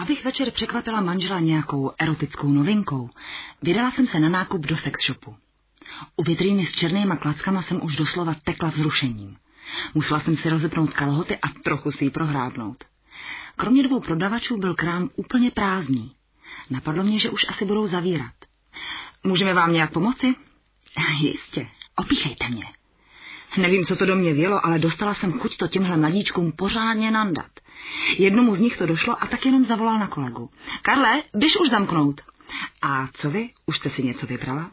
Abych večer překvapila manžela nějakou erotickou novinkou, vydala jsem se na nákup do sex shopu. U vitríny s černýma klackama jsem už doslova tekla vzrušením. Musela jsem si rozepnout kalhoty a trochu si ji prohrábnout. Kromě dvou prodavačů byl krám úplně prázdný. Napadlo mě, že už asi budou zavírat. Můžeme vám nějak pomoci? Jistě, opíchejte mě. Nevím, co to do mě vělo, ale dostala jsem chuť to těmhle mladíčkům pořádně nandat. Jednomu z nich to došlo a tak jenom zavolal na kolegu. Karle, běž už zamknout. A co vy? Už jste si něco vybrala?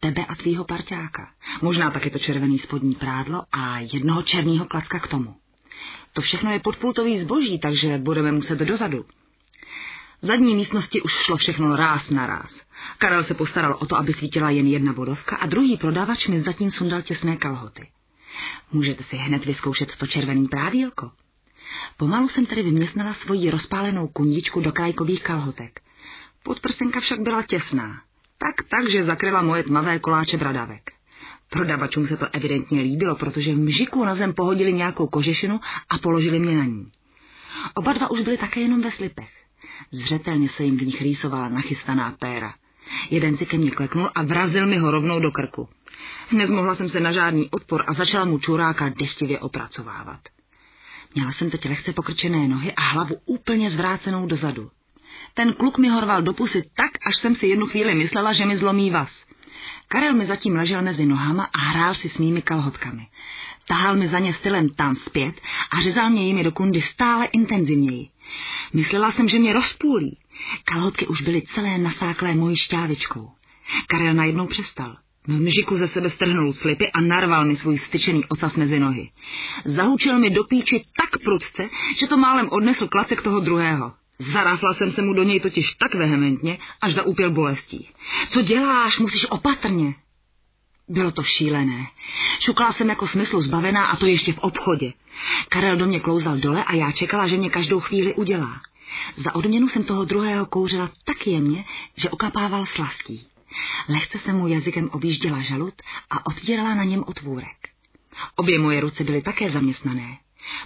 Tebe a tvýho parťáka. Možná taky to červený spodní prádlo a jednoho černého klacka k tomu. To všechno je podpultový zboží, takže budeme muset dozadu. V zadní místnosti už šlo všechno ráz na ráz. Karel se postaral o to, aby svítila jen jedna vodovka a druhý prodavač mi zatím sundal těsné kalhoty. Můžete si hned vyzkoušet to červený prádílko. Pomalu jsem tedy vyměstnala svoji rozpálenou kundičku do krajkových kalhotek. Podprsenka však byla těsná. Tak, takže zakryla moje tmavé koláče bradavek. Prodavačům se to evidentně líbilo, protože v mžiku na zem pohodili nějakou kožešinu a položili mě na ní. Oba dva už byli také jenom ve slipech. Zřetelně se jim v nich rýsovala nachystaná péra. Jeden si ke mně kleknul a vrazil mi ho rovnou do krku. Nezmohla jsem se na žádný odpor a začala mu čuráka deštivě opracovávat. Měla jsem teď lehce pokrčené nohy a hlavu úplně zvrácenou dozadu. Ten kluk mi horval do pusy tak, až jsem si jednu chvíli myslela, že mi zlomí vás. Karel mi zatím ležel mezi nohama a hrál si s mými kalhotkami. Tahal mi za ně stylem tam zpět a řezal mě jimi do kundy stále intenzivněji. Myslela jsem, že mě rozpůlí. Kalhotky už byly celé nasáklé mojí šťávičkou. Karel najednou přestal. V mžiku ze sebe strhnul slipy a narval mi svůj styčený ocas mezi nohy. Zahučil mi do píči tak prudce, že to málem odnesl klacek toho druhého. Zaráfla jsem se mu do něj totiž tak vehementně, až zaúpěl bolestí. Co děláš? Musíš opatrně. Bylo to šílené. Šukla jsem jako smyslu zbavená a to ještě v obchodě. Karel do mě klouzal dole a já čekala, že mě každou chvíli udělá. Za odměnu jsem toho druhého kouřila tak jemně, že okapával slastí. Lehce jsem mu jazykem objížděla žalud a otvírala na něm otvůrek. Obě moje ruce byly také zaměstnané.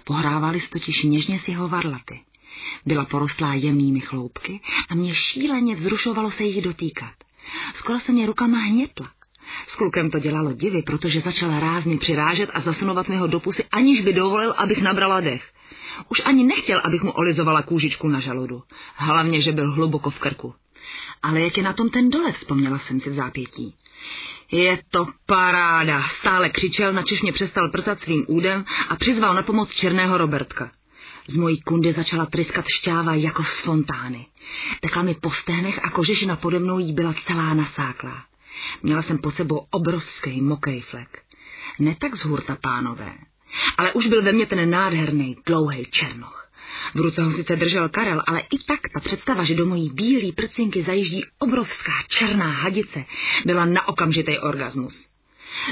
Pohrávali totiž něžně s jeho varlaty. Byla porostlá jemnými chloupky a mě šíleně vzrušovalo se jich dotýkat. Skoro se mě rukama hnětla. S klukem to dělalo divy, protože začal rázně přirážet a zasunovat mi ho do pusy, aniž by dovolil, abych nabrala dech. Už ani nechtěl, abych mu olizovala kůžičku na žaludu. Hlavně, že byl hluboko v krku. Ale jak je na tom ten dole, vzpomněla jsem si v zápětí. Je to paráda, stále křičel, načež mě přestal prcat svým údem a přizval na pomoc černého Robertka. Z mojí kundy začala tryskat šťáva jako z fontány. Tekla mi po sténech a kožešina pode mnou jí byla celá nasáklá. Měla jsem pod sebou obrovský mokrý flek. Ne tak z hurta, pánové, ale už byl ve mně ten nádherný, dlouhý černoch. V ruce ho sice držel Karel, ale i tak ta představa, že do mojí bílý prcinky zajíždí obrovská černá hadice, byla na okamžitý orgasmus.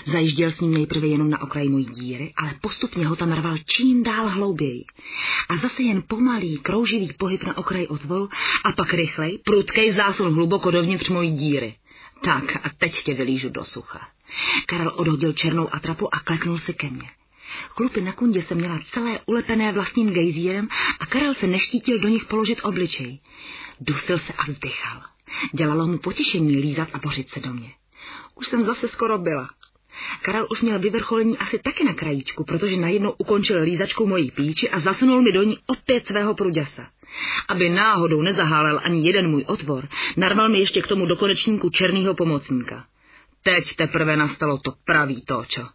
Zajížděl s ním nejprve jenom na okraj mojí díry, ale postupně ho tam rval čím dál hlouběji. A zase jen pomalý, krouživý pohyb na okraj otvoru a pak rychlej, prudkej zásun hluboko dovnitř mojí díry. Tak a teď tě vylížu do sucha. Karel odhodil černou atrapu a kleknul si ke mně. Klupy na kundě se měla celé ulepené vlastním gejzírem a Karel se neštítil do nich položit obličej. Dusil se a vzdychal. Dělalo mu potěšení lízat a bořit se do mě. Už jsem zase skoro byla. Karel už měl vyvrcholení asi taky na krajíčku, protože najednou ukončil lízačkou mojí píči a zasunul mi do ní opět svého pruděsa. Aby náhodou nezahálel ani jeden můj otvor, narval mi ještě k tomu do konečníku černýho pomocníka. Teď teprve nastalo to pravý točo.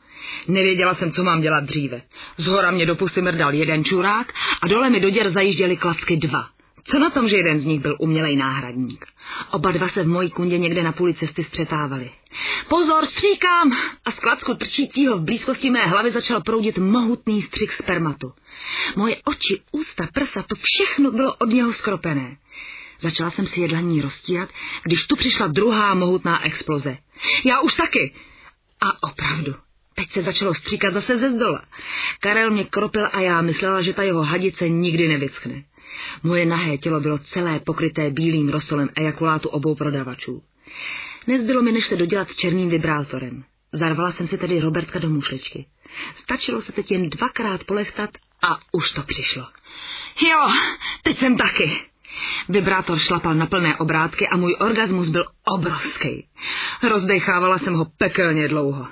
Nevěděla jsem, co mám dělat dříve. Zhora mě do pusy mrdal jeden čurák a dole mi do děr zajížděly klacky dva. Co na tom, že jeden z nich byl umělej náhradník? Oba dva se v mojí kundě někde na půli cesty střetávali. Pozor, stříkám! A z klacku trčícího v blízkosti mé hlavy začal proudit mohutný střik spermatu. Moje oči, ústa, prsa, to všechno bylo od něho skropené. Začala jsem si jedlaní roztírat, když tu přišla druhá mohutná exploze. Já už taky! A opravdu, teď se začalo stříkat zase ze zdola. Karel mě kropil a já myslela, že ta jeho hadice nikdy nevyschne. Moje nahé tělo bylo celé pokryté bílým rosolem ejakulátu obou prodavačů. Nezbylo mi, než se dodělat černým vibrátorem. Zarvala jsem si tedy Robertka do mušličky. Stačilo se teď jen dvakrát polechtat a už to přišlo. Jo, teď jsem taky. Vibrátor šlapal na plné obrátky a můj orgasmus byl obrovský. Rozdechávala jsem ho pekelně dlouho.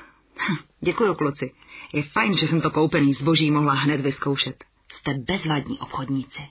Děkuji, kluci. Je fajn, že jsem to koupený zboží mohla hned vyzkoušet. Jste bezvadní obchodníci.